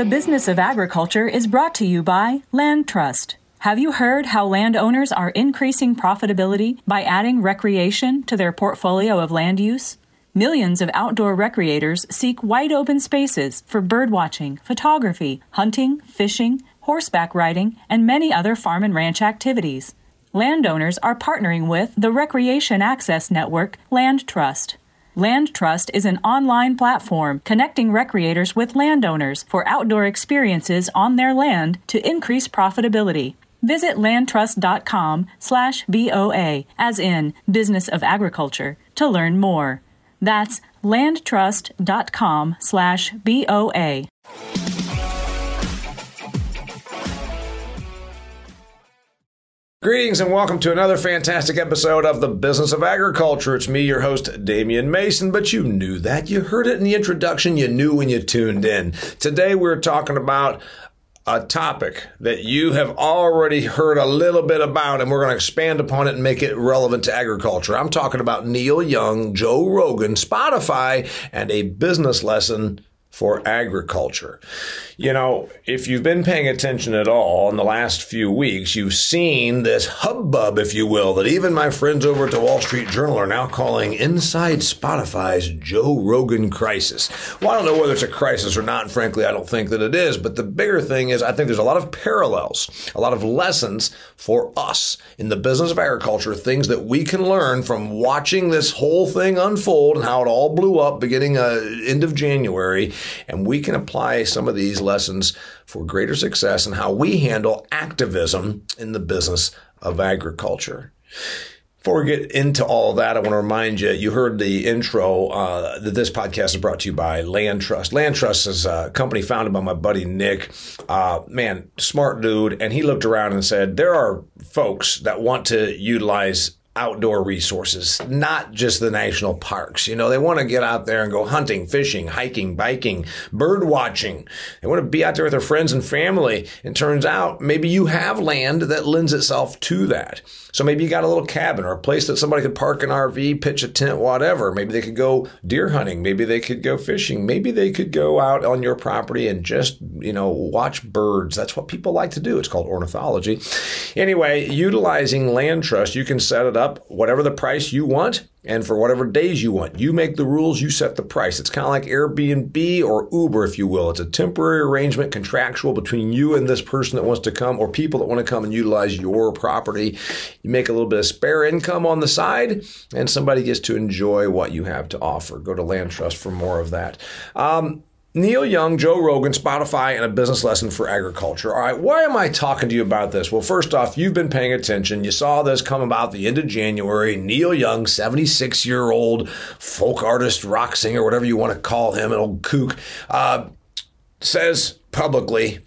The Business of Agriculture is brought to you by Land Trust. Have you heard how landowners are increasing profitability by adding recreation to their portfolio of land use? Millions of outdoor recreators seek wide open spaces for birdwatching, photography, hunting, fishing, horseback riding, and many other farm and ranch activities. Landowners are partnering with the Recreation Access Network Land Trust. Land Trust is an online platform connecting recreators with landowners for outdoor experiences on their land to increase profitability. Visit landtrust.com slash BOA, as in Business of Agriculture, to learn more. That's landtrust.com slash BOA. Greetings and welcome to another fantastic episode of the Business of Agriculture. It's me, your host, Damian Mason, but you knew that. You heard it in the introduction. You knew when you tuned in. Today we're talking about a topic that you have already heard a little bit about, and we're going to expand upon it and make it relevant to agriculture. I'm talking about Neil Young, Joe Rogan, Spotify, and a business lesson for agriculture. You know, if you've been paying attention at all in the last few weeks, you've seen this hubbub, if you will, that even my friends over at the Wall Street Journal are now calling inside Spotify's Joe Rogan crisis. Well, I don't know whether it's a crisis or not, frankly, I don't think that it is, but the bigger thing is I think there's a lot of parallels, a lot of lessons for us in the business of agriculture, things that we can learn from watching this whole thing unfold and how it all blew up beginning uh, end of January, and we can apply some of these lessons for greater success in how we handle activism in the business of agriculture. Before we get into all of that, I want to remind you, you heard the intro uh, that this podcast is brought to you by Land Trust. Land Trust is a company founded by my buddy Nick. Uh, man, smart dude. And he looked around and said, there are folks that want to utilize outdoor resources, not just the national parks. You know, they want to get out there and go hunting, fishing, hiking, biking, bird watching. They want to be out there with their friends and family. And turns out maybe you have land that lends itself to that. So maybe you got a little cabin or a place that somebody could park an RV, pitch a tent, whatever. Maybe they could go deer hunting. Maybe they could go fishing. Maybe they could go out on your property and just, you know, watch birds. That's what people like to do. It's called ornithology. Anyway, utilizing land trust, you can set it up whatever the price you want and for whatever days you want. You make the rules, you set the price. It's kind of like Airbnb or Uber, if you will. It's a temporary arrangement, contractual between you and this person that wants to come or people that want to come and utilize your property. You make a little bit of spare income on the side, and somebody gets to enjoy what you have to offer. Go to Land Trust for more of that. Um, Neil Young, Joe Rogan, Spotify, and a business lesson for agriculture. All right, why am I talking to you about this? Well, first off, you've been paying attention. You saw this come about the end of January. Neil Young, 76 year old folk artist, rock singer, whatever you want to call him, an old kook, uh, says publicly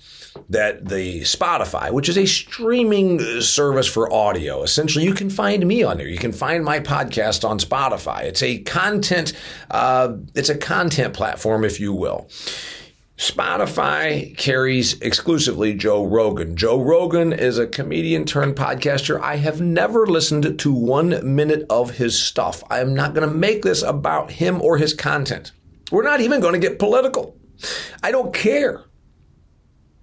that the Spotify, which is a streaming service for audio, essentially you can find me on there. You can find my podcast on Spotify. It's a content, uh, it's a content platform, if you will. Spotify carries exclusively Joe Rogan. Joe Rogan is a comedian turned podcaster. I have never listened to one minute of his stuff. I am not going to make this about him or his content. We're not even going to get political. I don't care.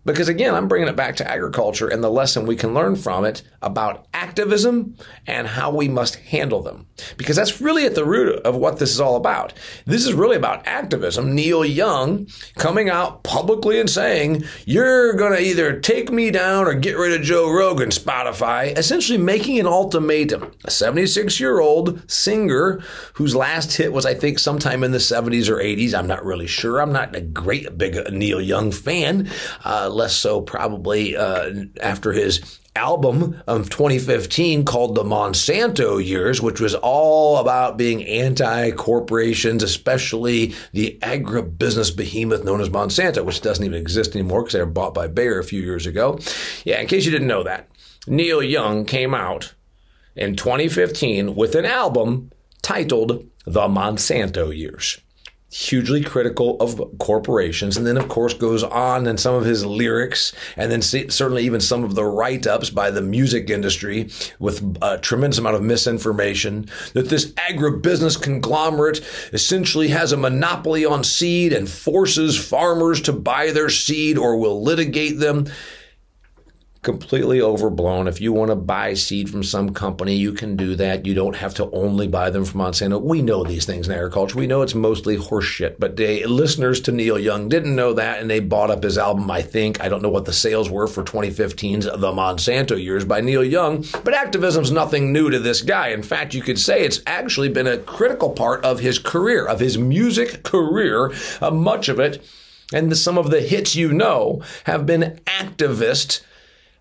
Because again, I'm bringing it back to agriculture and the lesson we can learn from it about activism and how we must handle them. Because that's really at the root of what this is all about. This is really about activism. Neil Young coming out publicly and saying, You're going to either take me down or get rid of Joe Rogan, Spotify, essentially making an ultimatum. A 76 year old singer whose last hit was, I think, sometime in the 70s or 80s. I'm not really sure. I'm not a great big Neil Young fan. Uh, less so probably uh, after his album of 2015 called the Monsanto Years, which was all about being anti corporations, especially the agribusiness behemoth known as Monsanto, which doesn't even exist anymore because they were bought by Bayer a few years ago. Yeah, in case you didn't know that, Neil Young came out in 2015 with an album titled The Monsanto Years. Hugely critical of corporations, and then, of course, goes on in some of his lyrics, and then certainly even some of the write ups by the music industry with a tremendous amount of misinformation that this agribusiness conglomerate essentially has a monopoly on seed and forces farmers to buy their seed or will litigate them completely overblown. If you want to buy seed from some company, you can do that. You don't have to only buy them from Monsanto. We know these things in agriculture. We know it's mostly horseshit. But they, listeners to Neil Young didn't know that, and they bought up his album. I think I don't know what the sales were for 2015's The Monsanto Years by Neil Young. But activism's nothing new to this guy. In fact, you could say it's actually been a critical part of his career, of his music career. Uh, much of it. And the, some of the hits you know have been activist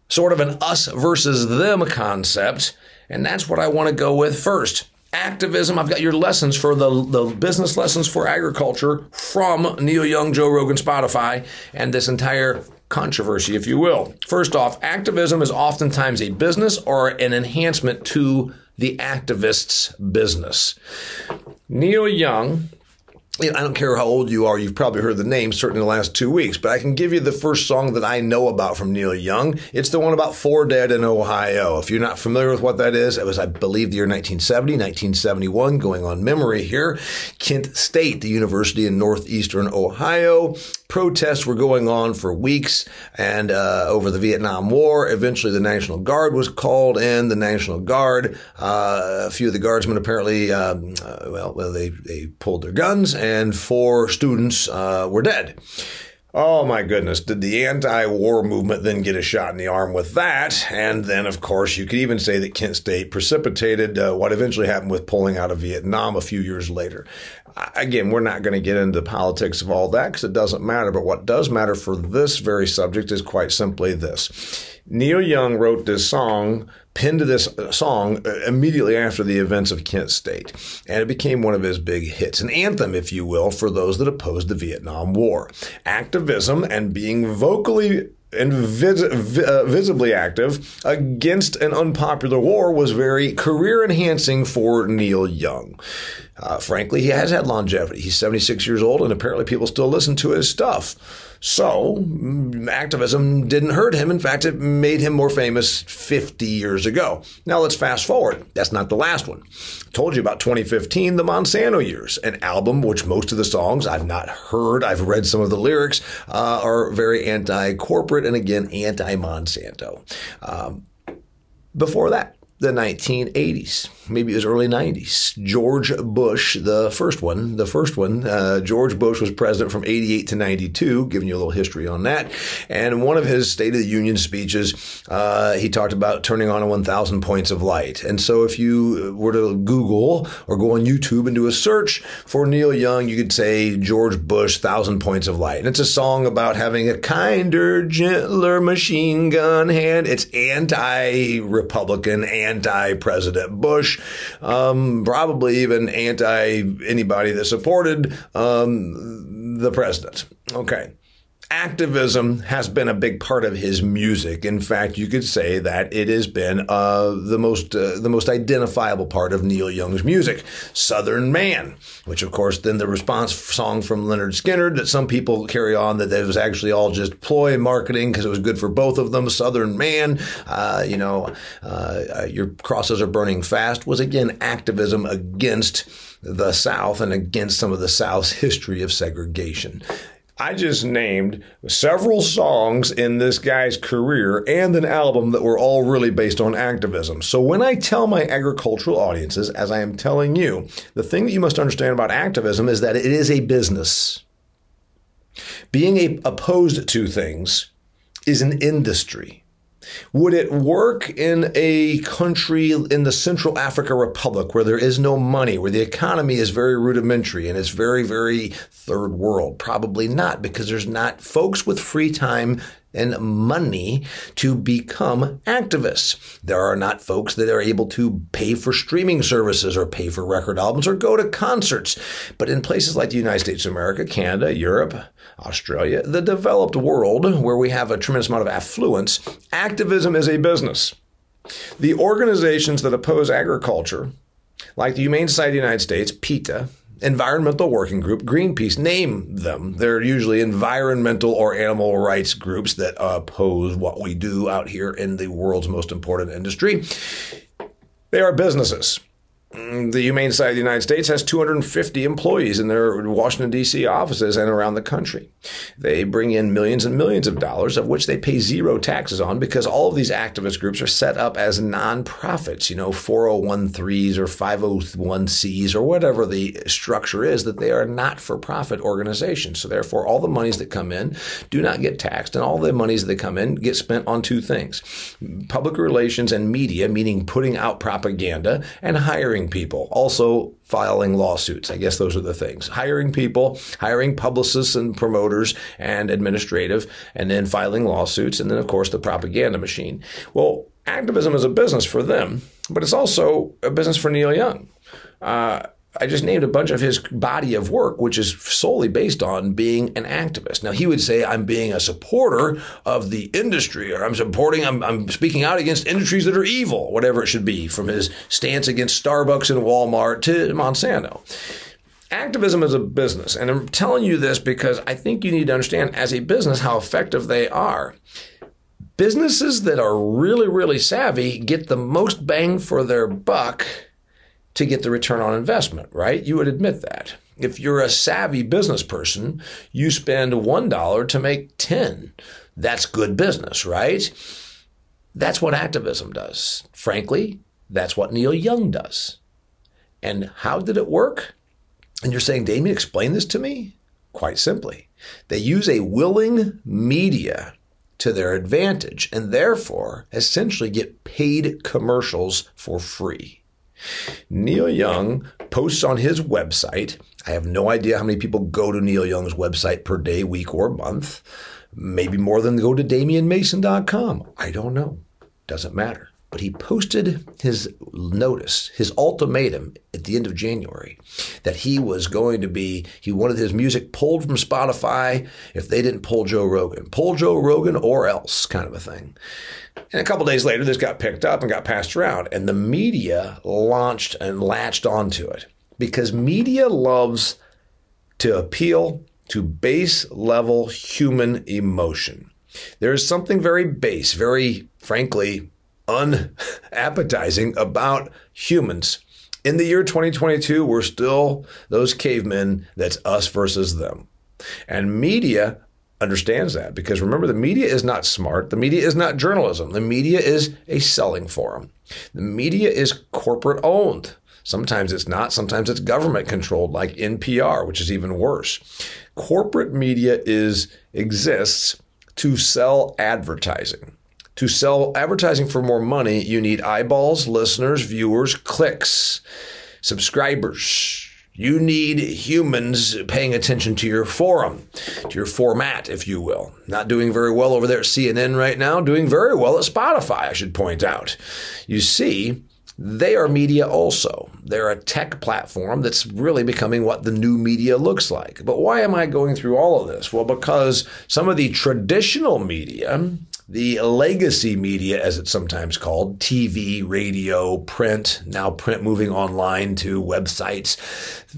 sort of an us versus them concept. And that's what I want to go with first. Activism. I've got your lessons for the, the business lessons for agriculture from Neil Young, Joe Rogan, Spotify, and this entire controversy, if you will. First off, activism is oftentimes a business or an enhancement to the activist's business. Neil Young I don't care how old you are, you've probably heard the name, certainly in the last two weeks, but I can give you the first song that I know about from Neil Young. It's the one about Four Dead in Ohio. If you're not familiar with what that is, it was, I believe, the year 1970, 1971, going on memory here. Kent State, the university in northeastern Ohio. Protests were going on for weeks and uh, over the Vietnam War. Eventually, the National Guard was called in. The National Guard, uh, a few of the guardsmen apparently, um, uh, well, they, they pulled their guns and four students uh, were dead. Oh my goodness, did the anti war movement then get a shot in the arm with that? And then, of course, you could even say that Kent State precipitated uh, what eventually happened with pulling out of Vietnam a few years later. Again, we're not going to get into the politics of all that because it doesn't matter. But what does matter for this very subject is quite simply this Neil Young wrote this song pinned this song uh, immediately after the events of Kent State. And it became one of his big hits, an anthem, if you will, for those that opposed the Vietnam War. Activism and being vocally and vis- uh, visibly active against an unpopular war was very career enhancing for Neil Young. Uh, frankly, he has had longevity. He's 76 years old, and apparently people still listen to his stuff. So, activism didn't hurt him. In fact, it made him more famous 50 years ago. Now let's fast forward. That's not the last one. I told you about 2015, the Monsanto years, an album which most of the songs I've not heard. I've read some of the lyrics, uh, are very anti corporate and again, anti Monsanto. Um, before that, the 1980s maybe it was early 90s. George Bush, the first one, the first one, uh, George Bush was president from 88 to 92, giving you a little history on that. And one of his State of the Union speeches, uh, he talked about turning on 1,000 points of light. And so if you were to Google or go on YouTube and do a search for Neil Young, you could say George Bush, 1,000 points of light. And it's a song about having a kinder, gentler machine gun hand. It's anti-Republican, anti-President Bush um, probably even anti anybody that supported um, the president. Okay activism has been a big part of his music. In fact, you could say that it has been uh, the most uh, the most identifiable part of Neil Young's music. Southern Man, which of course then the response song from Lynyrd Skynyrd that some people carry on that it was actually all just ploy marketing because it was good for both of them. Southern Man, uh, you know, uh, your crosses are burning fast was again activism against the South and against some of the South's history of segregation. I just named several songs in this guy's career and an album that were all really based on activism. So when I tell my agricultural audiences, as I am telling you, the thing that you must understand about activism is that it is a business. Being a, opposed to things is an industry. Would it work in a country in the Central Africa Republic where there is no money, where the economy is very rudimentary and it's very, very third world? Probably not because there's not folks with free time and money to become activists. There are not folks that are able to pay for streaming services or pay for record albums or go to concerts. But in places like the United States of America, Canada, Europe, Australia, the developed world where we have a tremendous amount of affluence, activism is a business. The organizations that oppose agriculture, like the Humane Society of the United States, PETA, Environmental Working Group, Greenpeace, name them. They're usually environmental or animal rights groups that oppose what we do out here in the world's most important industry. They are businesses. Mm, the Humane Society of the United States has 250 employees in their Washington, D.C. offices and around the country. They bring in millions and millions of dollars, of which they pay zero taxes on because all of these activist groups are set up as nonprofits, you know, 401threes or 501cs or whatever the structure is, that they are not for profit organizations. So therefore, all the monies that come in do not get taxed, and all the monies that come in get spent on two things public relations and media, meaning putting out propaganda and hiring hiring people, also filing lawsuits. I guess those are the things. Hiring people, hiring publicists and promoters and administrative, and then filing lawsuits, and then, of course, the propaganda machine. Well, activism is a business for them, but it's also a business for Neil Young. Uh, I just named a bunch of his body of work, which is solely based on being an activist. Now, he would say, I'm being a supporter of the industry, or I'm supporting, I'm, I'm speaking out against industries that are evil, whatever it should be, from his stance against Starbucks and Walmart to Monsanto. Activism is a business, and I'm telling you this because I think you need to understand as a business how effective they are. Businesses that are really, really savvy get the most bang for their buck to get the return on investment, right? You would admit that. If you're a savvy business person, you spend $1 to make 10. That's good business, right? That's what activism does. Frankly, that's what Neil Young does. And how did it work? And you're saying, Damian, explain this to me? Quite simply. They use a willing media to their advantage and therefore essentially get paid commercials for free. Neil Young posts on his website. I have no idea how many people go to Neil Young's website per day, week, or month. Maybe more than go to DamianMason.com. I don't know. Doesn't matter. But he posted his notice, his ultimatum at the end of January that he was going to be, he wanted his music pulled from Spotify if they didn't pull Joe Rogan. Pull Joe Rogan or else kind of a thing. And a couple days later, this got picked up and got passed around, and the media launched and latched onto it because media loves to appeal to base level human emotion. There is something very base, very frankly unappetizing about humans. In the year 2022, we're still those cavemen that's us versus them. And media understands that because remember, the media is not smart. The media is not journalism. The media is a selling forum. The media is corporate owned. Sometimes it's not. Sometimes it's government controlled, like NPR, which is even worse. Corporate media is exists to sell advertising. To sell advertising for more money, you need eyeballs, listeners, viewers, clicks, subscribers, you need humans paying attention to your forum, to your format, if you will. Not doing very well over there at CNN right now, doing very well at Spotify, I should point out. You see, they are media also. They're a tech platform that's really becoming what the new media looks like. But why am I going through all of this? Well, because some of the traditional media, the legacy media, as it's sometimes called, TV, radio, print, now print moving online to websites,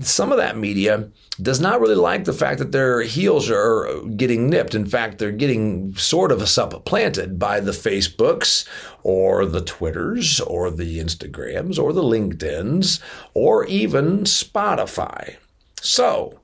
some of that media does not really like the fact that their heels are getting nipped. In fact, they're getting sort of supplanted by the Facebooks or the Twitters or the Instagrams or the LinkedIns or even Spotify. So,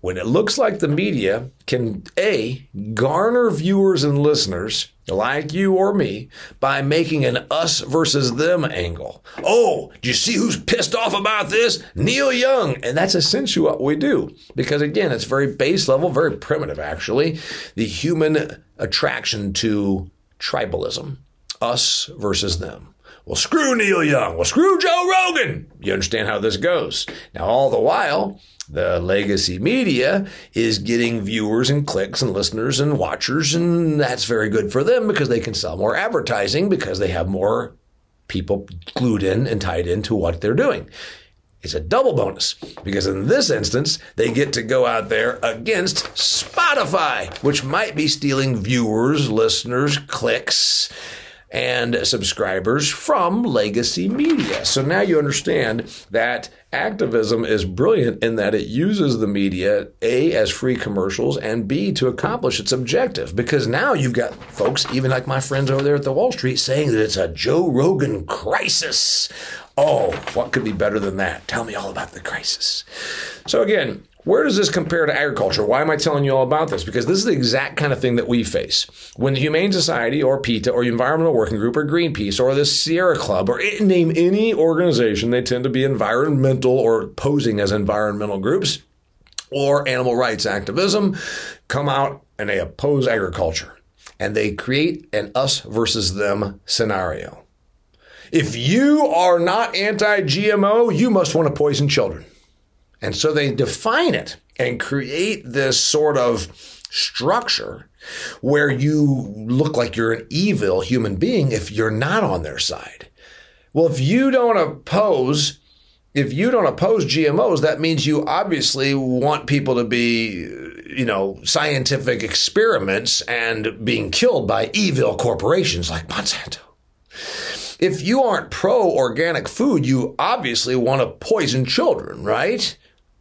when it looks like the media can A, garner viewers and listeners like you or me by making an us versus them angle. Oh, do you see who's pissed off about this? Neil Young. And that's essentially what we do. Because again, it's very base level, very primitive actually. The human attraction to tribalism. Us versus them. Well, screw Neil Young. Well, screw Joe Rogan. You understand how this goes. Now, all the while, the legacy media is getting viewers and clicks and listeners and watchers, and that's very good for them because they can sell more advertising because they have more people glued in and tied into what they're doing. It's a double bonus because in this instance, they get to go out there against Spotify, which might be stealing viewers, listeners, clicks, and subscribers from legacy media. So now you understand that Activism is brilliant in that it uses the media, A, as free commercials, and B, to accomplish its objective. Because now you've got folks, even like my friends over there at the Wall Street, saying that it's a Joe Rogan crisis. Oh, what could be better than that? Tell me all about the crisis. So, again, where does this compare to agriculture? Why am I telling you all about this? Because this is the exact kind of thing that we face. When the Humane Society or PETA or Environmental Working Group or Greenpeace or the Sierra Club or name any organization, they tend to be environmental or posing as environmental groups or animal rights activism, come out and they oppose agriculture. And they create an us versus them scenario. If you are not anti GMO, you must want to poison children. And so they define it and create this sort of structure where you look like you're an evil human being if you're not on their side. Well, if you don't oppose if you don't oppose GMOs, that means you obviously want people to be, you know, scientific experiments and being killed by evil corporations like Monsanto. If you aren't pro organic food, you obviously want to poison children, right?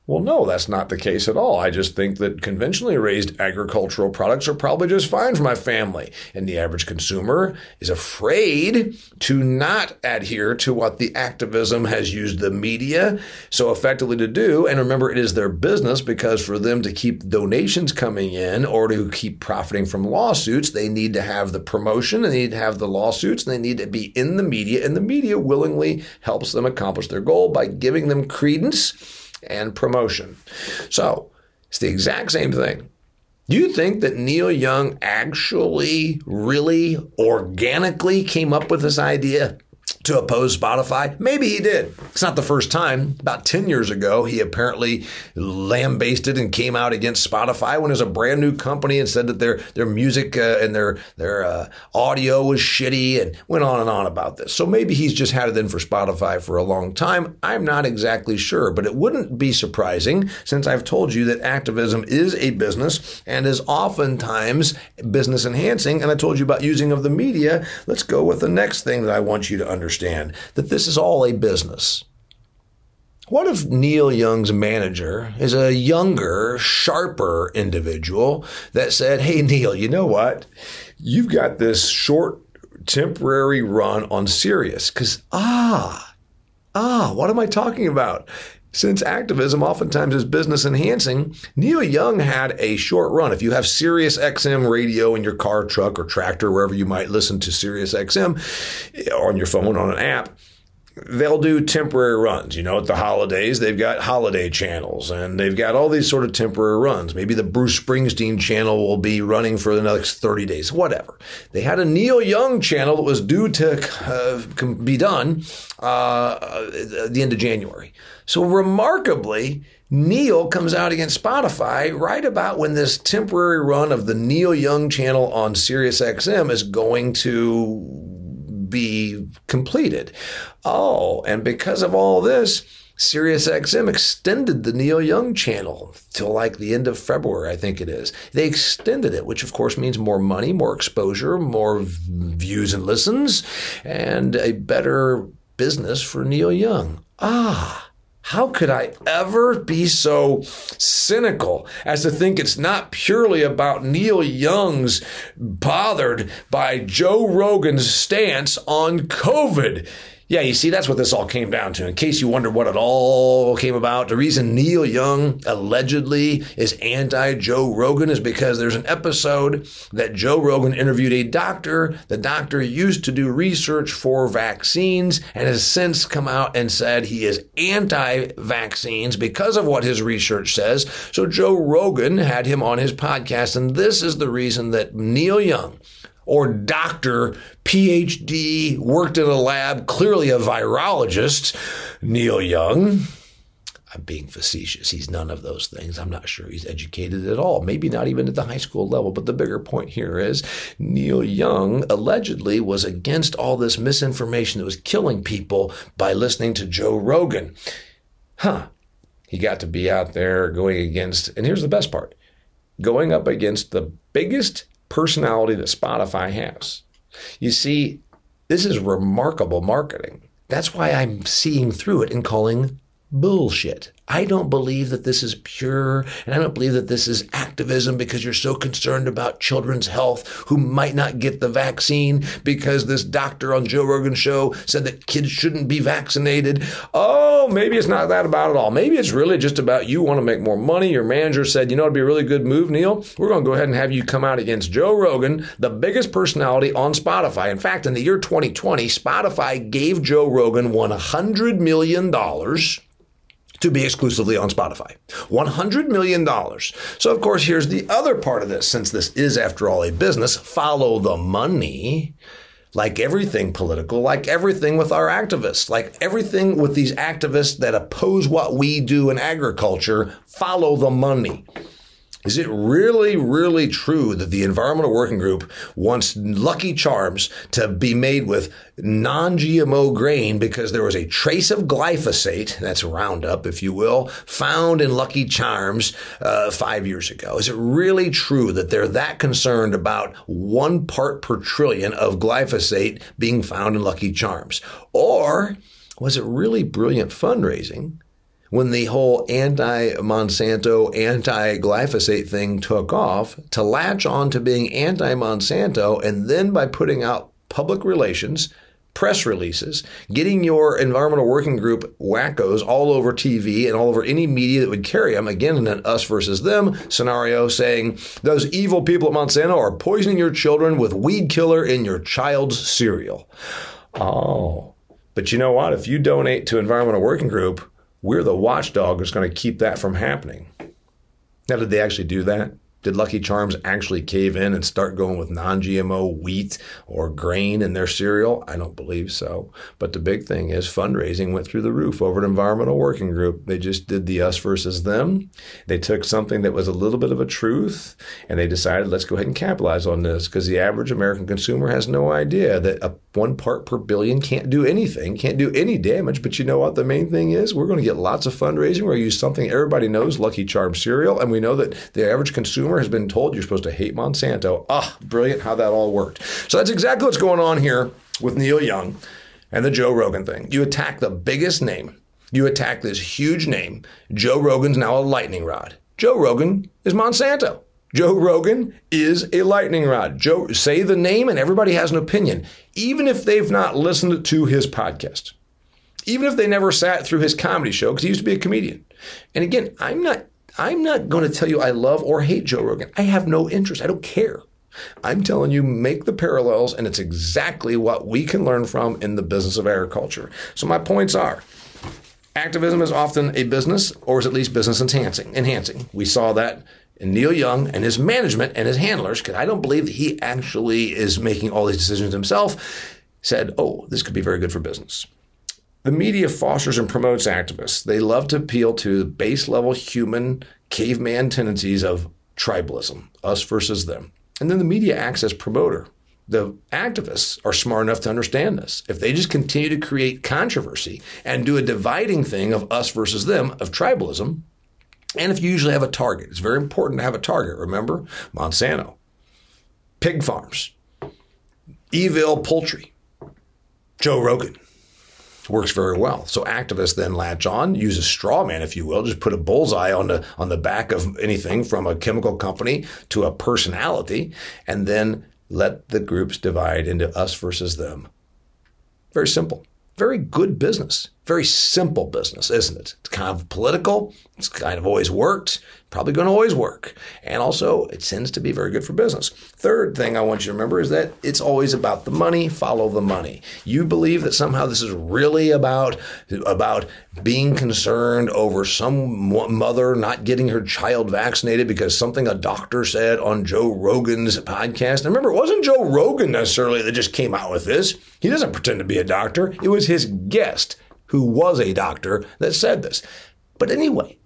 Well, no, that's not the case at all. I just think that conventionally raised agricultural products are probably just fine for my family. And the average consumer is afraid to not adhere to what the activism has used the media so effectively to do. And remember, it is their business because for them to keep donations coming in or to keep profiting from lawsuits, they need to have the promotion they need to have the lawsuits and they need to be in the media. And the media willingly helps them accomplish their goal by giving them credence and promotion. So it's the exact same thing. Do you think that Neil Young actually, really organically came up with this idea? To oppose Spotify? Maybe he did. It's not the first time. About 10 years ago, he apparently lambasted and came out against Spotify when it was a brand new company and said that their their music uh, and their their uh, audio was shitty and went on and on about this. So maybe he's just had it in for Spotify for a long time. I'm not exactly sure, but it wouldn't be surprising since I've told you that activism is a business and is oftentimes business enhancing. And I told you about using of the media. Let's go with the next thing that I want you to understand understand that this is all a business. What if Neil Young's manager is a younger, sharper individual that said, Hey, Neil, you know what? You've got this short, temporary run on Sirius. Because, ah, ah, what am I talking about? Since activism oftentimes is business enhancing, Neil Young had a short run. If you have Sirius XM radio in your car, truck, or tractor, wherever you might listen to Sirius XM on your phone on an app, they'll do temporary runs. You know, at the holidays, they've got holiday channels and they've got all these sort of temporary runs. Maybe the Bruce Springsteen channel will be running for the next 30 days, whatever. They had a Neil Young channel that was due to uh, be done uh, at the end of January. So remarkably, Neil comes out against Spotify right about when this temporary run of the Neil Young channel on SiriusXM is going to be completed. Oh, and because of all this, SiriusXM extended the Neil Young channel till like the end of February, I think it is. They extended it, which of course means more money, more exposure, more views and listens, and a better business for Neil Young. Ah. How could I ever be so cynical as to think it's not purely about Neil Young's bothered by Joe Rogan's stance on COVID? Yeah, you see, that's what this all came down to. In case you wonder what it all came about, the reason Neil Young allegedly is anti Joe Rogan is because there's an episode that Joe Rogan interviewed a doctor. The doctor used to do research for vaccines and has since come out and said he is anti vaccines because of what his research says. So Joe Rogan had him on his podcast, and this is the reason that Neil Young or doctor, PhD, worked in a lab, clearly a virologist, Neil Young. I'm being facetious. He's none of those things. I'm not sure he's educated at all. Maybe not even at the high school level. But the bigger point here is Neil Young allegedly was against all this misinformation that was killing people by listening to Joe Rogan. Huh. He got to be out there going against, and here's the best part going up against the biggest personality that Spotify has. You see, this is remarkable marketing. That's why I'm seeing through it and calling bullshit. I don't believe that this is pure, and I don't believe that this is activism because you're so concerned about children's health who might not get the vaccine because this doctor on Joe Rogan's show said that kids shouldn't be vaccinated. Oh, maybe it's not that about it all. Maybe it's really just about you want to make more money. Your manager said, you know, it'd be a really good move, Neil. We're going to go ahead and have you come out against Joe Rogan, the biggest personality on Spotify. In fact, in the year 2020, Spotify gave Joe Rogan $100 million to be exclusively on Spotify. $100 million. So, of course, here's the other part of this. Since this is, after all, a business, follow the money. Like everything political, like everything with our activists, like everything with these activists that oppose what we do in agriculture, follow the money. Is it really, really true that the Environmental Working Group wants Lucky Charms to be made with non GMO grain because there was a trace of glyphosate, that's Roundup, if you will, found in Lucky Charms uh, five years ago? Is it really true that they're that concerned about one part per trillion of glyphosate being found in Lucky Charms? Or was it really brilliant fundraising? When the whole anti Monsanto, anti glyphosate thing took off to latch on to being anti Monsanto and then by putting out public relations, press releases, getting your environmental working group wackos all over TV and all over any media that would carry them, again in an us versus them scenario, saying those evil people at Monsanto are poisoning your children with weed killer in your child's cereal. Oh. But you know what? If you donate to Environmental Working Group, we're the watchdog that's going to keep that from happening. Now, did they actually do that? Did Lucky Charms actually cave in and start going with non GMO wheat or grain in their cereal? I don't believe so. But the big thing is fundraising went through the roof over at Environmental Working Group. They just did the us versus them. They took something that was a little bit of a truth and they decided, let's go ahead and capitalize on this because the average American consumer has no idea that a one part per billion can't do anything, can't do any damage. But you know what? The main thing is we're going to get lots of fundraising. We're going to use something everybody knows, Lucky Charms cereal. And we know that the average consumer has been told you're supposed to hate Monsanto. Ah, brilliant how that all worked. So that's exactly what's going on here with Neil Young and the Joe Rogan thing. You attack the biggest name. You attack this huge name. Joe Rogan's now a lightning rod. Joe Rogan is Monsanto. Joe Rogan is a lightning rod. Joe, say the name and everybody has an opinion, even if they've not listened to his podcast, even if they never sat through his comedy show because he used to be a comedian. And again, I'm not, I'm not going to tell you I love or hate Joe Rogan. I have no interest. I don't care. I'm telling you, make the parallels, and it's exactly what we can learn from in the business of agriculture. So my points are. Activism is often a business, or is at least business enhancing. Enhancing. We saw that and Neil Young and his management and his handlers, because I don't believe that he actually is making all these decisions himself, said, oh, this could be very good for business. The media fosters and promotes activists. They love to appeal to base level human caveman tendencies of tribalism, us versus them. And then the media acts as promoter. The activists are smart enough to understand this. If they just continue to create controversy and do a dividing thing of us versus them, of tribalism, and if you usually have a target, it's very important to have a target. Remember, Monsanto, pig farms, Evil Poultry, Joe Rogan. Works very well. So activists then latch on, use a straw man, if you will, just put a bullseye on the on the back of anything from a chemical company to a personality, and then let the groups divide into us versus them. Very simple. Very good business. Very simple business, isn't it? It's kind of political. It's kind of always worked. Probably going to always work. And also, it tends to be very good for business. Third thing I want you to remember is that it's always about the money. Follow the money. You believe that somehow this is really about about being concerned over some mother not getting her child vaccinated because something a doctor said on Joe Rogan's podcast. And remember, it wasn't Joe Rogan necessarily that just came out with this. He doesn't pretend to be a doctor. It was his guest who was a doctor that said this. But anyway,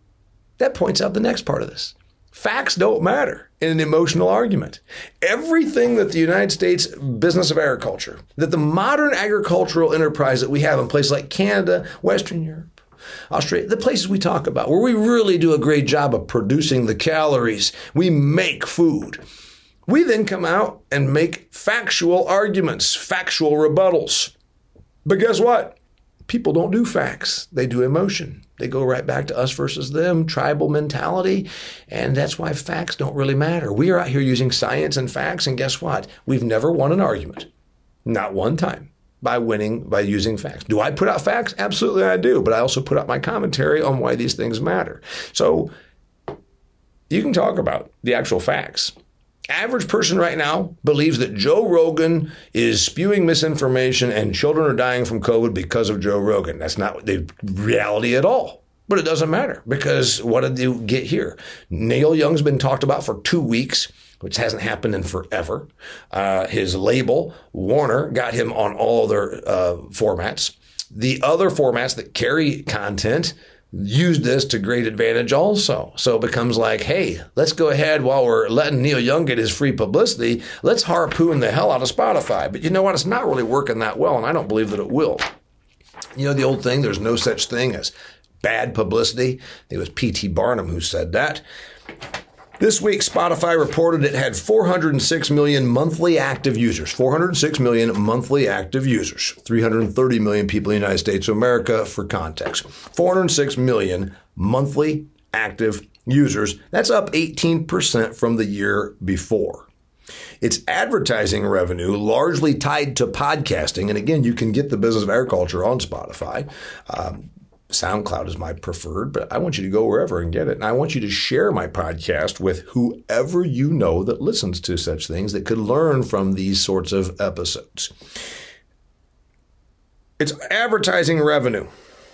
that points out the next part of this. Facts don't matter in an emotional argument. Everything that the United States business of agriculture, that the modern agricultural enterprise that we have in places like Canada, Western Europe, Australia, the places we talk about, where we really do a great job of producing the calories, we make food. We then come out and make factual arguments, factual rebuttals. But guess what? People don't do facts, they do emotion. They go right back to us versus them, tribal mentality. And that's why facts don't really matter. We are out here using science and facts, and guess what? We've never won an argument. Not one time by winning by using facts. Do I put out facts? Absolutely, I do. But I also put out my commentary on why these things matter. So you can talk about the actual facts average person right now believes that Joe Rogan is spewing misinformation and children are dying from COVID because of Joe Rogan. That's not the reality at all. But it doesn't matter because what did you get here? Neil Young's been talked about for two weeks, which hasn't happened in forever. Uh, his label, Warner, got him on all their uh, formats. The other formats that carry content use this to great advantage also. So it becomes like, hey, let's go ahead while we're letting Neil Young get his free publicity, let's harpoon the hell out of Spotify. But you know what? It's not really working that well, and I don't believe that it will. You know the old thing, there's no such thing as bad publicity. It was P.T. Barnum who said that. This week, Spotify reported it had 406 million monthly active users. 406 million monthly active users. 330 million people in the United States of America, for context. 406 million monthly active users. That's up 18% from the year before. Its advertising revenue, largely tied to podcasting, and again, you can get the business of agriculture on Spotify. Um, SoundCloud is my preferred, but I want you to go wherever and get it. And I want you to share my podcast with whoever you know that listens to such things that could learn from these sorts of episodes. It's advertising revenue,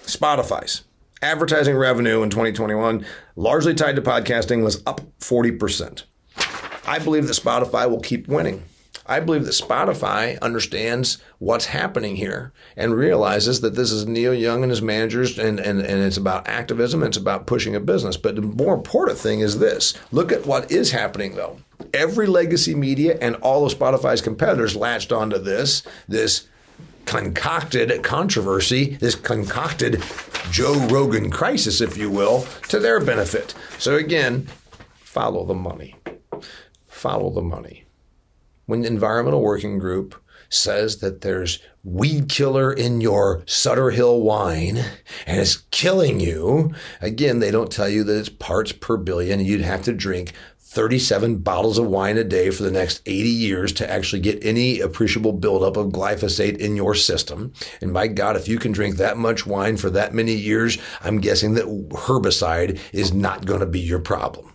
Spotify's advertising revenue in 2021, largely tied to podcasting, was up 40%. I believe that Spotify will keep winning. I believe that Spotify understands what's happening here and realizes that this is Neil Young and his managers, and, and, and it's about activism, it's about pushing a business. But the more important thing is this look at what is happening, though. Every legacy media and all of Spotify's competitors latched onto this, this concocted controversy, this concocted Joe Rogan crisis, if you will, to their benefit. So again, follow the money. Follow the money when the Environmental Working Group says that there's weed killer in your Sutter Home wine and it's killing you, again, they don't tell you that it's parts per billion. You'd have to drink 37 bottles of wine a day for the next 80 years to actually get any appreciable buildup of glyphosate in your system. And my God, if you can drink that much wine for that many years, I'm guessing that herbicide is not going to be your problem.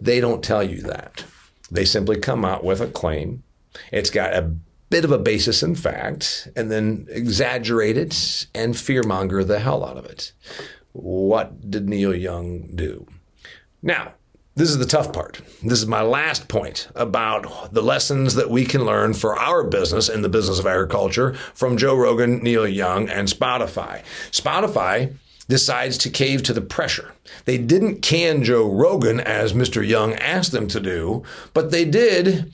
They don't tell you that. They simply come out with a claim. It's got a bit of a basis in fact, and then exaggerate it and fearmonger the hell out of it. What did Neil Young do? Now, this is the tough part. This is my last point about the lessons that we can learn for our business in the business of agriculture from Joe Rogan, Neil Young, and Spotify. Spotify decides to cave to the pressure. They didn't can Joe Rogan as Mr. Young asked them to do, but they did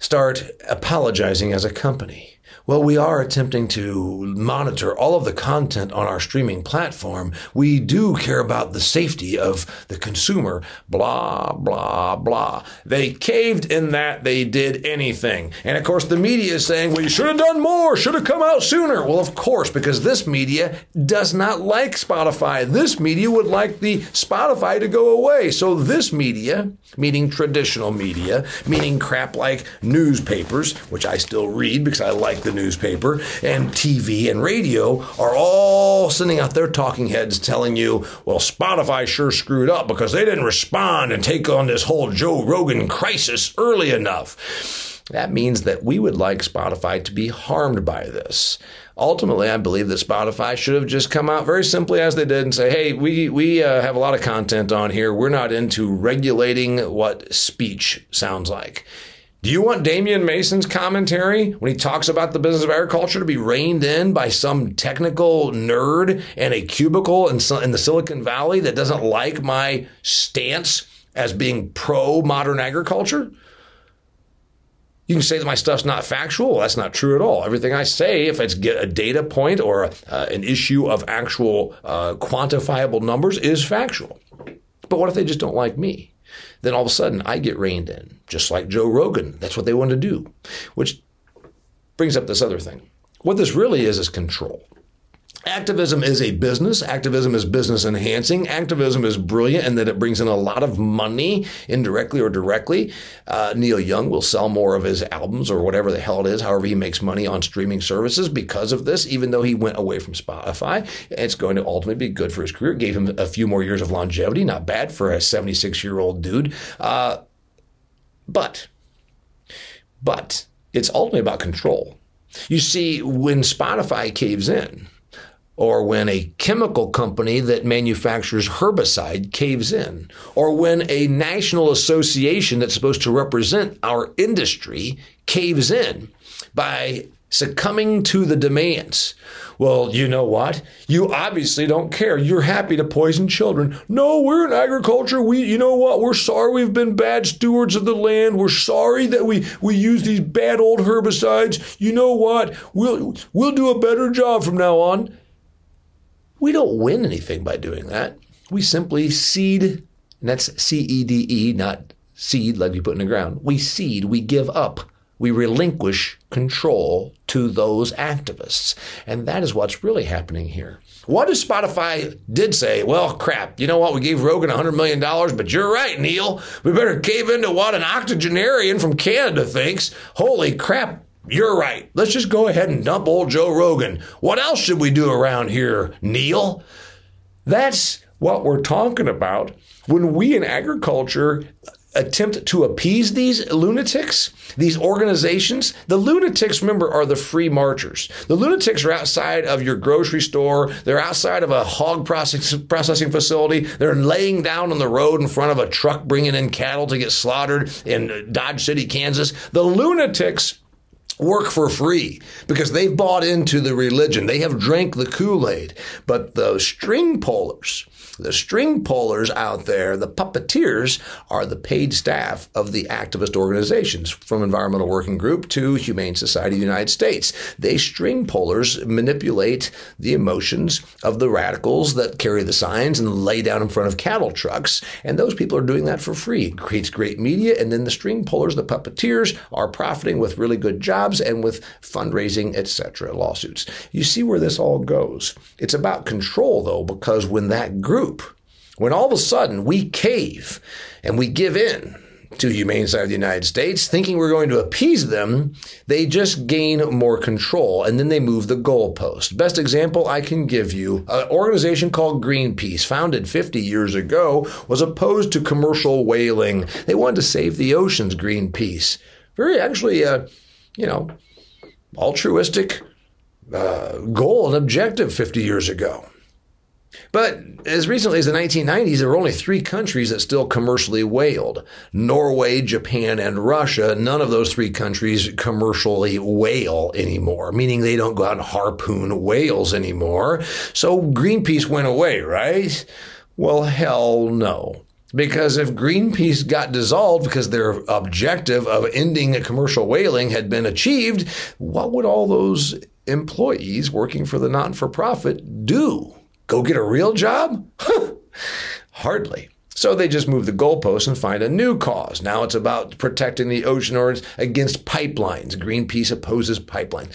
start apologizing as a company. Well, we are attempting to monitor all of the content on our streaming platform. We do care about the safety of the consumer, blah, blah, blah. They caved in that they did anything. And of course, the media is saying, well, you should have done more, should have come out sooner. Well, of course, because this media does not like Spotify. This media would like the Spotify to go away. So this media, meaning traditional media, meaning crap like newspapers, which I still read because I like the newspaper and TV and radio are all sending out their talking heads telling you, well, Spotify sure screwed up because they didn't respond and take on this whole Joe Rogan crisis early enough. That means that we would like Spotify to be harmed by this. Ultimately, I believe that Spotify should have just come out very simply as they did and say, "Hey, we we uh, have a lot of content on here. We're not into regulating what speech sounds like." Do you want Damian Mason's commentary when he talks about the business of agriculture to be reined in by some technical nerd in a cubicle in, in the Silicon Valley that doesn't like my stance as being pro modern agriculture? You can say that my stuff's not factual. That's not true at all. Everything I say, if it's a data point or uh, an issue of actual uh, quantifiable numbers, is factual. But what if they just don't like me? Then all of a sudden I get reined in, just like Joe Rogan. That's what they want to do, which brings up this other thing. What this really is is control. Activism is a business. Activism is business enhancing. Activism is brilliant and that it brings in a lot of money, indirectly or directly. Uh, Neil Young will sell more of his albums or whatever the hell it is, however he makes money on streaming services because of this, even though he went away from Spotify. It's going to ultimately be good for his career. It gave him a few more years of longevity. Not bad for a 76 year old dude. Uh, but, but it's ultimately about control. You see, when Spotify caves in, or when a chemical company that manufactures herbicide caves in, or when a national association that's supposed to represent our industry caves in by succumbing to the demands. Well, you know what? You obviously don't care. You're happy to poison children. No, we're in agriculture. We, you know what? We're sorry we've been bad stewards of the land. We're sorry that we we use these bad old herbicides. You know what? We'll we'll do a better job from now on. We don't win anything by doing that. We simply seed, and that's C E D E, not seed like we put in the ground. We seed, we give up, we relinquish control to those activists. And that is what's really happening here. What if Spotify did say, well, crap, you know what? We gave Rogan $100 million, but you're right, Neil. We better cave into what an octogenarian from Canada thinks. Holy crap, you're right. Let's just go ahead and dump old Joe Rogan. What else should we do around here, Neil? That's what we're talking about when we in agriculture attempt to appease these lunatics, these organizations. The lunatics, remember, are the free marchers. The lunatics are outside of your grocery store. They're outside of a hog process, processing facility. They're laying down on the road in front of a truck bringing in cattle to get slaughtered in Dodge City, Kansas. The lunatics work for free because they've bought into the religion. They have drank the Kool Aid. But the string pullers, the string pullers out there, the puppeteers, are the paid staff of the activist organizations, from Environmental Working Group to Humane Society of the United States. They string pullers manipulate the emotions of the radicals that carry the signs and lay down in front of cattle trucks. And those people are doing that for free. It creates great media. And then the string pullers, the puppeteers, are profiting with really good jobs and with fundraising, etc., lawsuits. You see where this all goes. It's about control, though, because when that group when all of a sudden we cave and we give in to Humane Society of the United States, thinking we're going to appease them, they just gain more control and then they move the goalpost. Best example I can give you an organization called Greenpeace, founded 50 years ago, was opposed to commercial whaling. They wanted to save the oceans, Greenpeace. Very actually, uh, you know, altruistic uh, goal and objective 50 years ago. But as recently as the 1990s, there were only three countries that still commercially whaled Norway, Japan, and Russia. None of those three countries commercially whale anymore, meaning they don't go out and harpoon whales anymore. So Greenpeace went away, right? Well, hell no. Because if Greenpeace got dissolved because their objective of ending commercial whaling had been achieved, what would all those employees working for the not for profit do? Go get a real job? Hardly. So they just move the goalposts and find a new cause. Now it's about protecting the ocean orange against pipelines. Greenpeace opposes pipelines.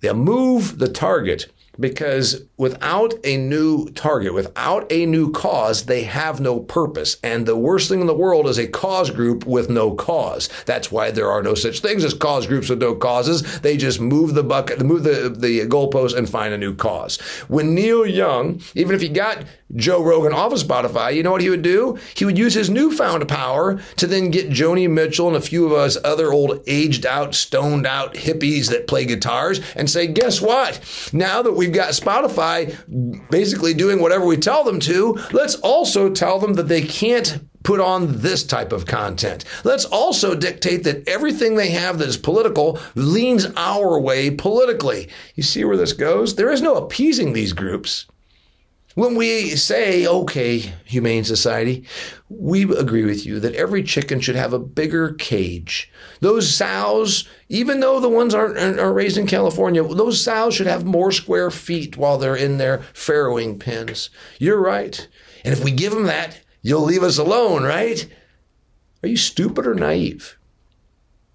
They'll move the target because without a new target, without a new cause, they have no purpose. And the worst thing in the world is a cause group with no cause. That's why there are no such things as cause groups with no causes. They just move the bucket, move the, the goalpost and find a new cause. When Neil Young, even if he got Joe Rogan off of Spotify, you know what he would do? He would use his newfound power to then get Joni Mitchell and a few of us other old aged out, stoned out hippies that play guitars and say, guess what? Now that we've got Spotify basically doing whatever we tell them to, let's also tell them that they can't put on this type of content. Let's also dictate that everything they have that is political leans our way politically. You see where this goes? There is no appeasing these groups. When we say, okay, Humane Society, we agree with you that every chicken should have a bigger cage. Those sows, even though the ones aren't, are raised in California, those sows should have more square feet while they're in their farrowing pens. You're right. And if we give them that, you'll leave us alone, right? Are you stupid or naive?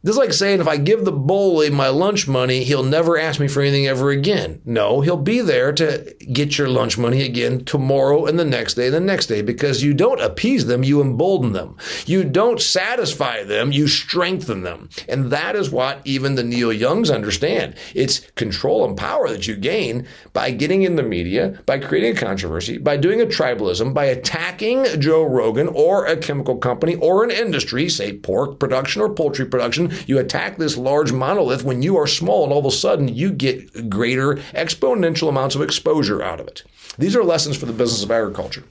This is like saying if I give the bully my lunch money, he'll never ask me for anything ever again. No, he'll be there to get your lunch money again tomorrow and the next day and the next day because you don't appease them, you embolden them. You don't satisfy them, you strengthen them. And that is what even the Neil Youngs understand. It's control and power that you gain by getting in the media, by creating a controversy, by doing a tribalism, by attacking Joe Rogan or a chemical company or an industry, say pork production or poultry production you attack this large monolith when you are small, and all of a sudden you get greater exponential amounts of exposure out of it. These are lessons for the business of agriculture.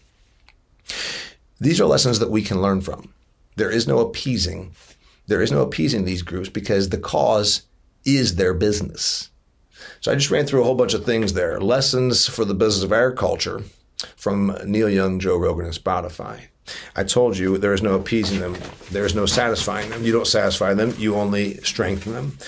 These are lessons that we can learn from. There is no appeasing. There is no appeasing these groups because the cause is their business. So I just ran through a whole bunch of things there. Lessons for the business of agriculture from Neil Young, Joe Rogan, and Spotify. I told you there is no appeasing them. There is no satisfying them. You don't satisfy them. You only strengthen them.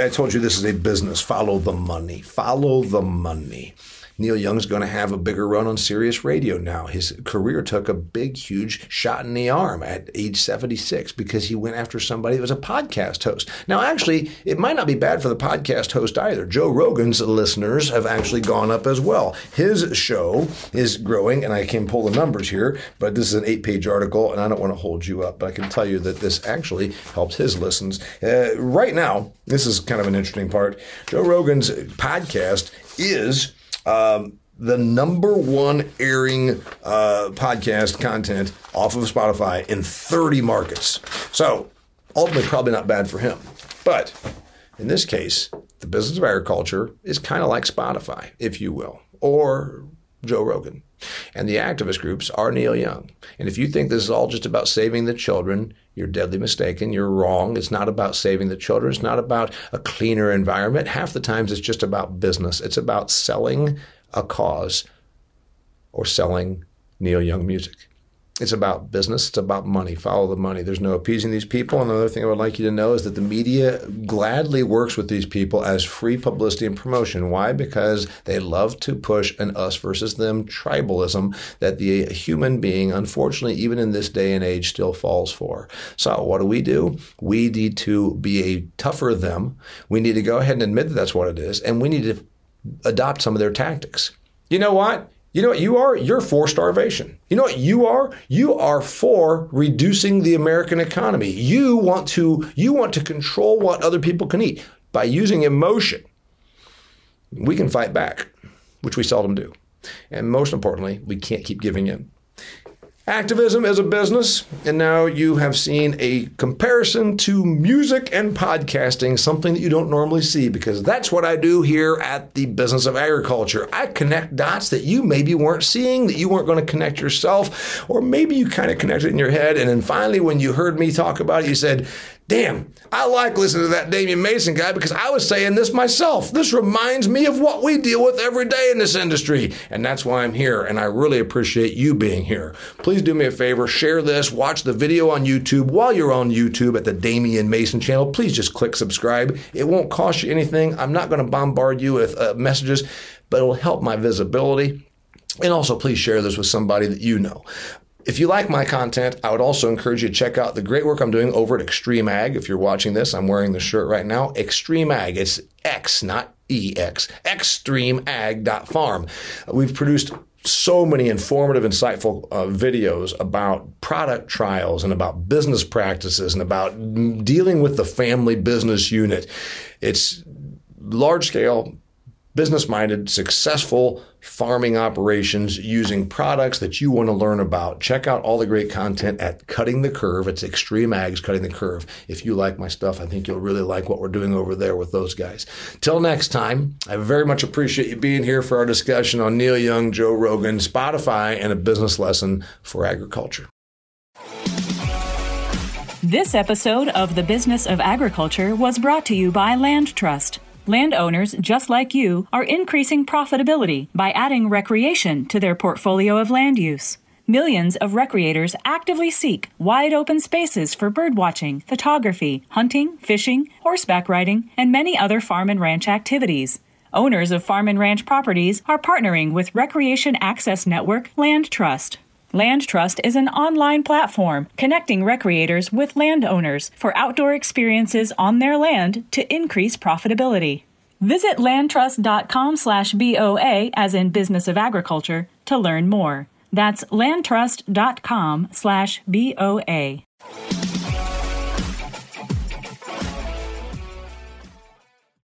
I told you this is a business. Follow the money. Follow the money. Neil Young's going to have a bigger run on Sirius Radio now. His career took a big, huge shot in the arm at age 76 because he went after somebody that was a podcast host. Now, actually, it might not be bad for the podcast host either. Joe Rogan's listeners have actually gone up as well. His show is growing, and I can pull the numbers here, but this is an eight page article, and I don't want to hold you up, but I can tell you that this actually helps his listens. Uh, right now, this is kind of an interesting part. Joe Rogan's podcast is um, the number one airing uh, podcast content off of Spotify in 30 markets. So ultimately, probably not bad for him. But in this case, the business of agriculture is kind of like Spotify, if you will, or Joe Rogan. And the activist groups are Neil Young. And if you think this is all just about saving the children, you're deadly mistaken. You're wrong. It's not about saving the children. It's not about a cleaner environment. Half the times it's just about business. It's about selling a cause or selling Neil Young music. It's about business. It's about money. Follow the money. There's no appeasing these people. And another thing I would like you to know is that the media gladly works with these people as free publicity and promotion. Why? Because they love to push an us versus them tribalism that the human being, unfortunately, even in this day and age, still falls for. So what do we do? We need to be a tougher them. We need to go ahead and admit that that's what it is. And we need to adopt some of their tactics. You know what? You know what you are? You're for starvation. You know what you are? You are for reducing the American economy. You want to you want to control what other people can eat by using emotion. We can fight back, which we seldom do. And most importantly, we can't keep giving in. Activism is a business, and now you have seen a comparison to music and podcasting, something that you don't normally see because that's what I do here at the Business of Agriculture. I connect dots that you maybe weren't seeing, that you weren't going to connect yourself, or maybe you kind of connected in your head. And then finally, when you heard me talk about it, you said, Damn, I like listening to that Damian Mason guy because I was saying this myself. This reminds me of what we deal with every day in this industry. And that's why I'm here. And I really appreciate you being here. Please do me a favor, share this, watch the video on YouTube. While you're on YouTube at the Damian Mason channel, please just click subscribe. It won't cost you anything. I'm not going to bombard you with uh, messages, but it'll help my visibility. And also, please share this with somebody that you know. If you like my content, I would also encourage you to check out the great work I'm doing over at XtremeAg. If you're watching this, I'm wearing the shirt right now. XtremeAg. It's X, not EX. XtremeAg.farm. We've produced so many informative, insightful uh, videos about product trials and about business practices and about dealing with the family business unit. It's large scale business minded, successful farming operations using products that you want to learn about. Check out all the great content at Cutting the Curve. It's XtremeAg's Cutting the Curve. If you like my stuff, I think you'll really like what we're doing over there with those guys. Till next time, I very much appreciate you being here for our discussion on Neil Young, Joe Rogan, Spotify, and a business lesson for agriculture. This episode of The Business of Agriculture was brought to you by LandTrust. Landowners, just like you, are increasing profitability by adding recreation to their portfolio of land use. Millions of recreators actively seek wide open spaces for birdwatching, photography, hunting, fishing, horseback riding, and many other farm and ranch activities. Owners of farm and ranch properties are partnering with Recreation Access Network LandTrust. LandTrust is an online platform connecting recreators with landowners for outdoor experiences on their land to increase profitability. Visit landtrust.com/boa as in business of agriculture to learn more. That's landtrust.com/boa.